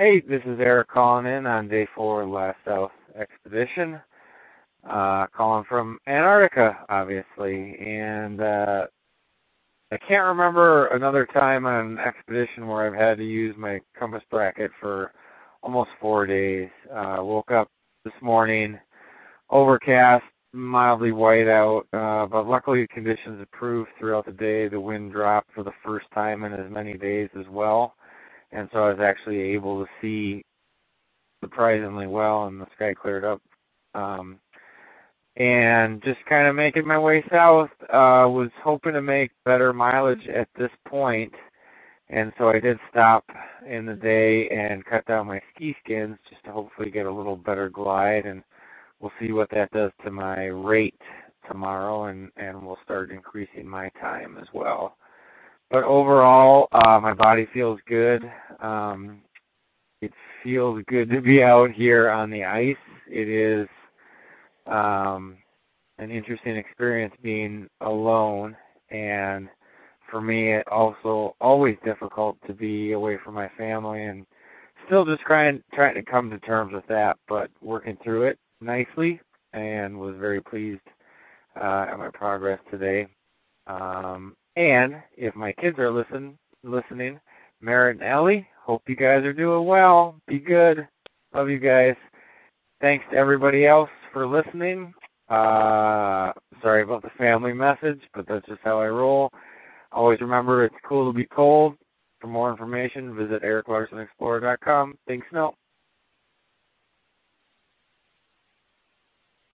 Hey, this is Eric calling in on day four of Last South Expedition. Uh, calling from Antarctica, obviously, and uh, I can't remember another time on an expedition where I've had to use my compass bracket for almost four days. Uh, woke up this morning, overcast, mildly white out, uh, but luckily conditions improved throughout the day. The wind dropped for the first time in as many days as well and so I was actually able to see surprisingly well, and the sky cleared up. Um, and just kind of making my way south. Uh, was hoping to make better mileage at this point, and so I did stop in the day and cut down my ski skins just to hopefully get a little better glide, and we'll see what that does to my rate tomorrow, and and we'll start increasing my time as well but overall, uh, my body feels good. Um, it feels good to be out here on the ice. It is um, an interesting experience being alone, and for me, it also always difficult to be away from my family, and still just trying trying to come to terms with that, but working through it nicely, and was very pleased uh, at my progress today. Um, and if my kids are listen listening, Merritt and Ellie, hope you guys are doing well. Be good. Love you guys. Thanks to everybody else for listening. Uh, sorry about the family message, but that's just how I roll. Always remember it's cool to be cold. For more information, visit ericlarsenexplorer.com. Thanks, no.